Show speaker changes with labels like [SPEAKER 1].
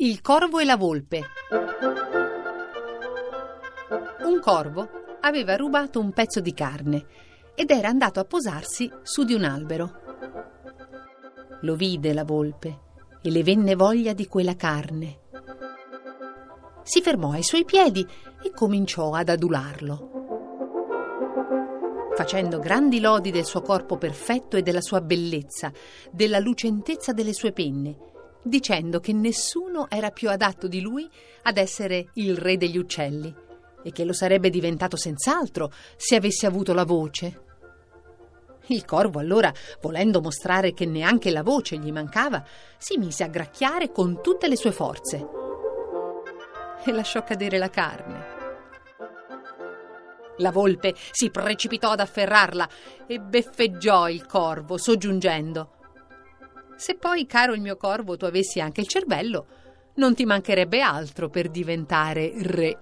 [SPEAKER 1] Il corvo e la volpe. Un corvo aveva rubato un pezzo di carne ed era andato a posarsi su di un albero. Lo vide la volpe e le venne voglia di quella carne. Si fermò ai suoi piedi e cominciò ad adularlo. Facendo grandi lodi del suo corpo perfetto e della sua bellezza, della lucentezza delle sue penne, dicendo che nessuno era più adatto di lui ad essere il re degli uccelli e che lo sarebbe diventato senz'altro se avesse avuto la voce. Il corvo allora, volendo mostrare che neanche la voce gli mancava, si mise a gracchiare con tutte le sue forze e lasciò cadere la carne. La volpe si precipitò ad afferrarla e beffeggiò il corvo, soggiungendo Se poi, caro il mio corvo, tu avessi anche il cervello, non ti mancherebbe altro per diventare re.